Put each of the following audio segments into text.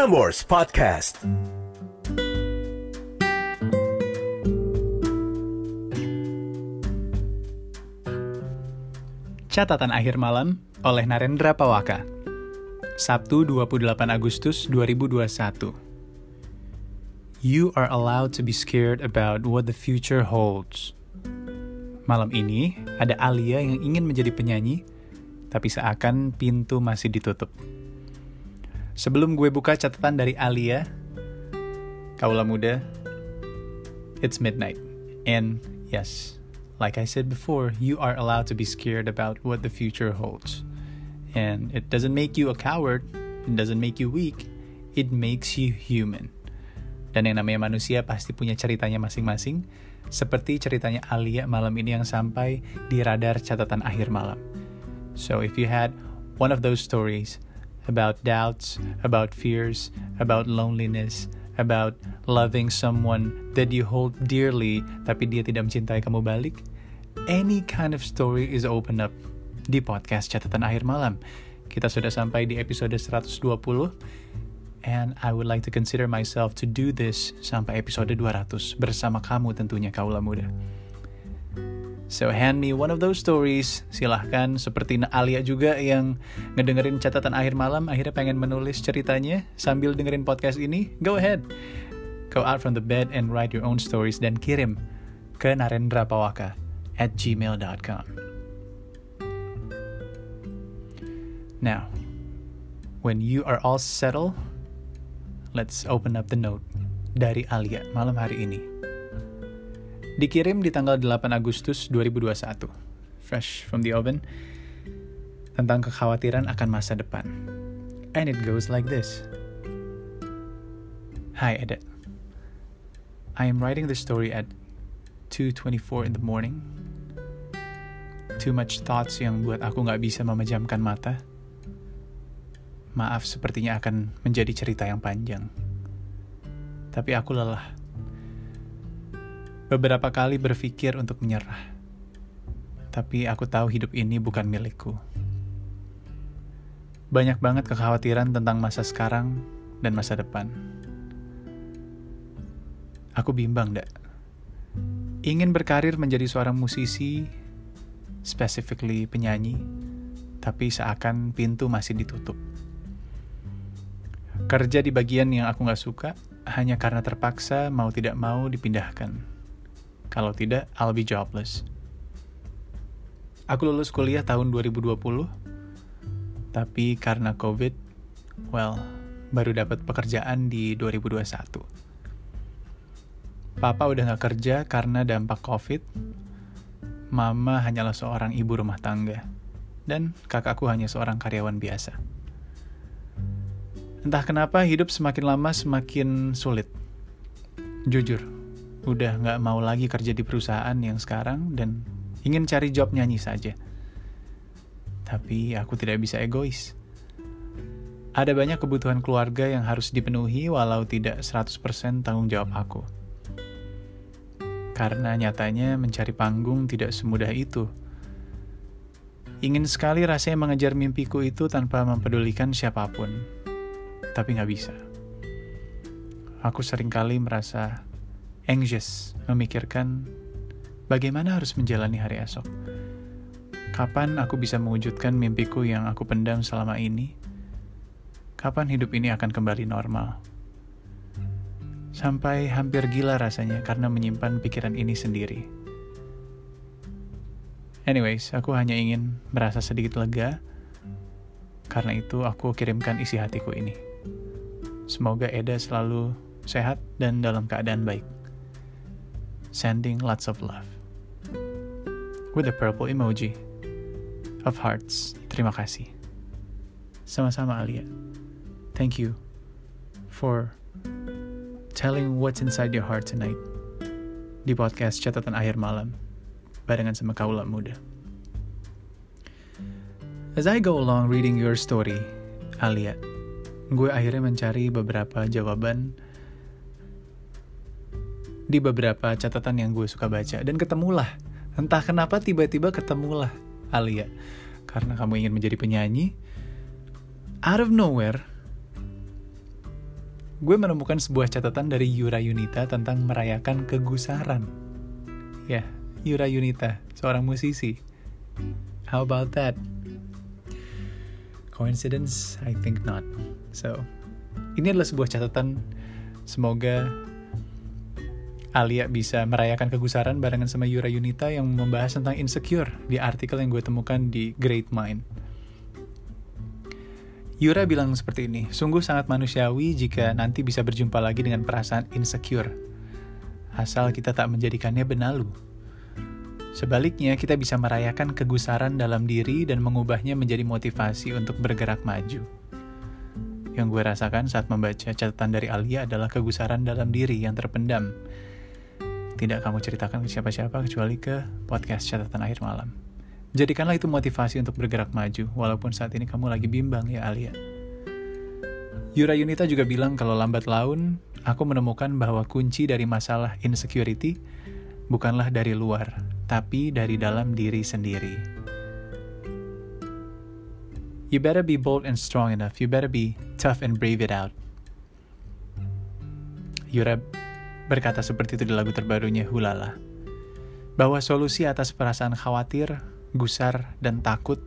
Prambors Podcast. Catatan akhir malam oleh Narendra Pawaka. Sabtu 28 Agustus 2021. You are allowed to be scared about what the future holds. Malam ini ada Alia yang ingin menjadi penyanyi, tapi seakan pintu masih ditutup. Sebelum gue buka catatan dari Alia, kaulah muda, it's midnight. And yes, like I said before, you are allowed to be scared about what the future holds. And it doesn't make you a coward, it doesn't make you weak, it makes you human. Dan yang namanya manusia pasti punya ceritanya masing-masing, seperti ceritanya Alia malam ini yang sampai di radar catatan akhir malam. So if you had one of those stories about doubts, about fears, about loneliness, about loving someone that you hold dearly tapi dia tidak mencintai kamu balik, any kind of story is open up di podcast catatan akhir malam. Kita sudah sampai di episode 120 and I would like to consider myself to do this sampai episode 200 bersama kamu tentunya kaula muda. So hand me one of those stories. Silahkan seperti Alia juga yang ngedengerin catatan akhir malam akhirnya pengen menulis ceritanya sambil dengerin podcast ini. Go ahead. Go out from the bed and write your own stories dan kirim ke narendrapawaka at gmail.com. Now, when you are all settled, let's open up the note dari Alia malam hari ini. Dikirim di tanggal 8 Agustus 2021. Fresh from the oven. Tentang kekhawatiran akan masa depan. And it goes like this. Hi, Edit. I am writing the story at 2.24 in the morning. Too much thoughts yang buat aku gak bisa memejamkan mata. Maaf sepertinya akan menjadi cerita yang panjang. Tapi aku lelah Beberapa kali berpikir untuk menyerah, tapi aku tahu hidup ini bukan milikku. Banyak banget kekhawatiran tentang masa sekarang dan masa depan. Aku bimbang, dak. Ingin berkarir menjadi seorang musisi, specifically penyanyi, tapi seakan pintu masih ditutup. Kerja di bagian yang aku gak suka hanya karena terpaksa mau tidak mau dipindahkan kalau tidak, I'll be jobless. Aku lulus kuliah tahun 2020, tapi karena COVID, well, baru dapat pekerjaan di 2021. Papa udah gak kerja karena dampak COVID. Mama hanyalah seorang ibu rumah tangga. Dan kakakku hanya seorang karyawan biasa. Entah kenapa hidup semakin lama semakin sulit. Jujur, udah nggak mau lagi kerja di perusahaan yang sekarang dan ingin cari job nyanyi saja. Tapi aku tidak bisa egois. Ada banyak kebutuhan keluarga yang harus dipenuhi walau tidak 100% tanggung jawab aku. Karena nyatanya mencari panggung tidak semudah itu. Ingin sekali rasanya mengejar mimpiku itu tanpa mempedulikan siapa pun. Tapi nggak bisa. Aku sering kali merasa anxious, memikirkan bagaimana harus menjalani hari esok. Kapan aku bisa mewujudkan mimpiku yang aku pendam selama ini? Kapan hidup ini akan kembali normal? Sampai hampir gila rasanya karena menyimpan pikiran ini sendiri. Anyways, aku hanya ingin merasa sedikit lega. Karena itu aku kirimkan isi hatiku ini. Semoga Eda selalu sehat dan dalam keadaan baik sending lots of love. With a purple emoji of hearts. Terima kasih. Sama-sama Alia. Thank you for telling what's inside your heart tonight di podcast catatan akhir malam barengan sama kaula muda. As I go along reading your story, Alia, gue akhirnya mencari beberapa jawaban di beberapa catatan yang gue suka baca dan ketemulah entah kenapa tiba-tiba ketemulah Alia karena kamu ingin menjadi penyanyi out of nowhere gue menemukan sebuah catatan dari Yura Yunita tentang merayakan kegusaran. Ya, Yura Yunita, seorang musisi. How about that? Coincidence? I think not. So, ini adalah sebuah catatan. Semoga Alia bisa merayakan kegusaran barengan sama Yura Yunita yang membahas tentang insecure di artikel yang gue temukan di Great Mind. Yura bilang seperti ini, sungguh sangat manusiawi jika nanti bisa berjumpa lagi dengan perasaan insecure. Asal kita tak menjadikannya benalu. Sebaliknya, kita bisa merayakan kegusaran dalam diri dan mengubahnya menjadi motivasi untuk bergerak maju. Yang gue rasakan saat membaca catatan dari Alia adalah kegusaran dalam diri yang terpendam. Tidak kamu ceritakan ke siapa-siapa kecuali ke podcast catatan akhir malam. Jadikanlah itu motivasi untuk bergerak maju, walaupun saat ini kamu lagi bimbang ya Alia. Yura Yunita juga bilang kalau lambat laun, aku menemukan bahwa kunci dari masalah insecurity bukanlah dari luar, tapi dari dalam diri sendiri. You better be bold and strong enough. You better be tough and brave it out. Yura berkata seperti itu di lagu terbarunya Hulala. Bahwa solusi atas perasaan khawatir gusar, dan takut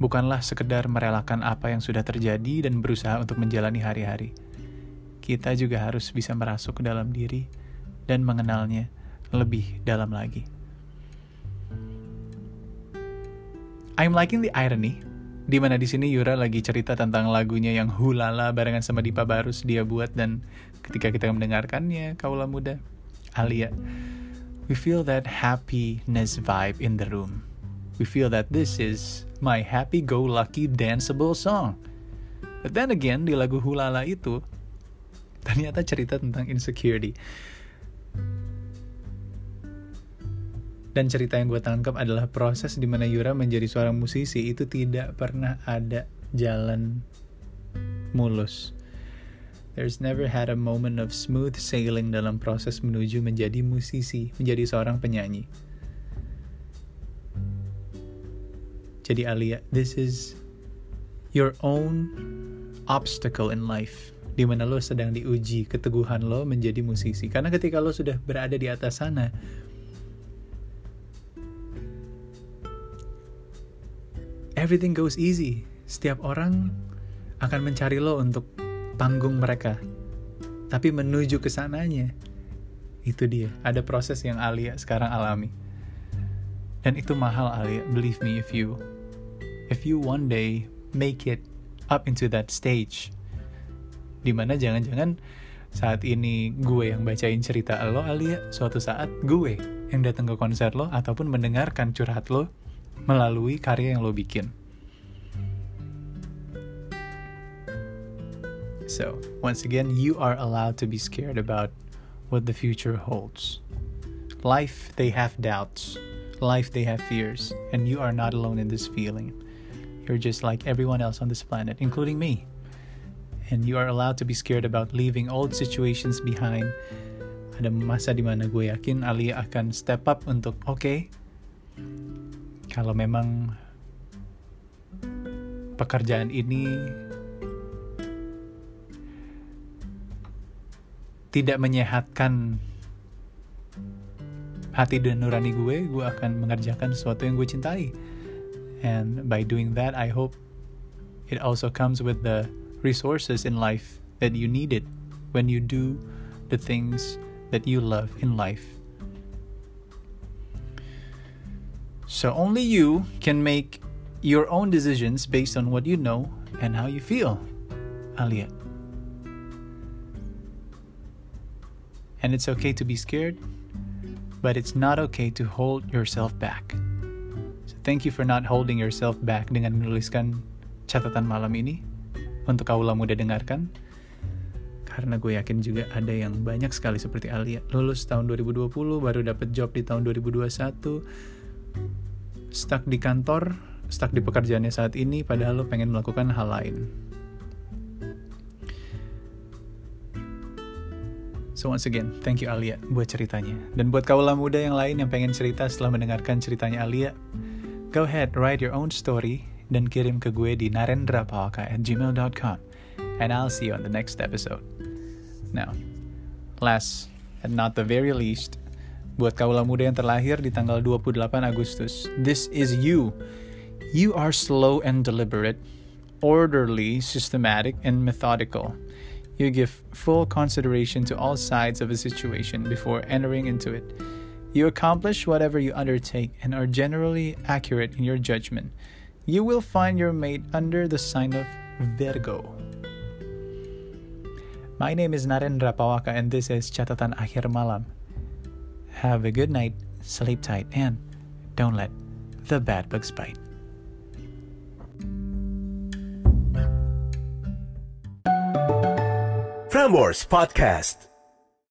bukanlah sekedar merelakan apa yang sudah terjadi dan berusaha untuk menjalani hari-hari. Kita juga harus bisa merasuk ke dalam diri dan mengenalnya lebih dalam lagi. I'm liking the irony, di mana di sini Yura lagi cerita tentang lagunya yang hulala barengan sama Dipa Barus dia buat dan ketika kita mendengarkannya, kaulah muda, Alia, we feel that happiness vibe in the room we feel that this is my happy-go-lucky danceable song. But then again, di lagu Hulala itu, ternyata cerita tentang insecurity. Dan cerita yang gue tangkap adalah proses di mana Yura menjadi seorang musisi itu tidak pernah ada jalan mulus. There's never had a moment of smooth sailing dalam proses menuju menjadi musisi, menjadi seorang penyanyi. Jadi Alia, this is your own obstacle in life di mana lo sedang diuji keteguhan lo menjadi musisi. Karena ketika lo sudah berada di atas sana, everything goes easy. Setiap orang akan mencari lo untuk panggung mereka. Tapi menuju ke sananya, itu dia. Ada proses yang Alia sekarang alami. Dan itu mahal Alia, believe me if you if you one day make it up into that stage di mana jangan-jangan saat ini gue yang bacain cerita lo Alia suatu saat gue yang datang ke konser lo ataupun mendengarkan curhat lo melalui karya yang lo bikin So, once again, you are allowed to be scared about what the future holds. Life, they have doubts. Life, they have fears. And you are not alone in this feeling. You're just like everyone else on this planet, including me. And you are allowed to be scared about leaving old situations behind. Ada masa dimana gue yakin Ali akan step up untuk oke, okay, kalau memang pekerjaan ini tidak menyehatkan hati dan nurani gue, gue akan mengerjakan sesuatu yang gue cintai. And by doing that, I hope it also comes with the resources in life that you needed when you do the things that you love in life. So only you can make your own decisions based on what you know and how you feel, Alia. And it's okay to be scared, but it's not okay to hold yourself back. Thank you for not holding yourself back dengan menuliskan catatan malam ini untuk kaulah muda dengarkan. Karena gue yakin juga ada yang banyak sekali seperti Alia lulus tahun 2020 baru dapat job di tahun 2021 stuck di kantor, stuck di pekerjaannya saat ini padahal lo pengen melakukan hal lain. So once again, thank you Alia buat ceritanya. Dan buat kaulah muda yang lain yang pengen cerita setelah mendengarkan ceritanya Alia, Go ahead, write your own story dan kirim ke gue di narendrapawaka at gmail.com. And I'll see you on the next episode. Now, last and not the very least, buat kaula muda yang terlahir di tanggal 28 Agustus, this is you. You are slow and deliberate, orderly, systematic, and methodical. You give full consideration to all sides of a situation before entering into it. You accomplish whatever you undertake and are generally accurate in your judgment. You will find your mate under the sign of Virgo. My name is Narendra Pawaka and this is Catatan Akhir Malam. Have a good night, sleep tight, and don't let the bad bugs bite. Frameworks Podcast.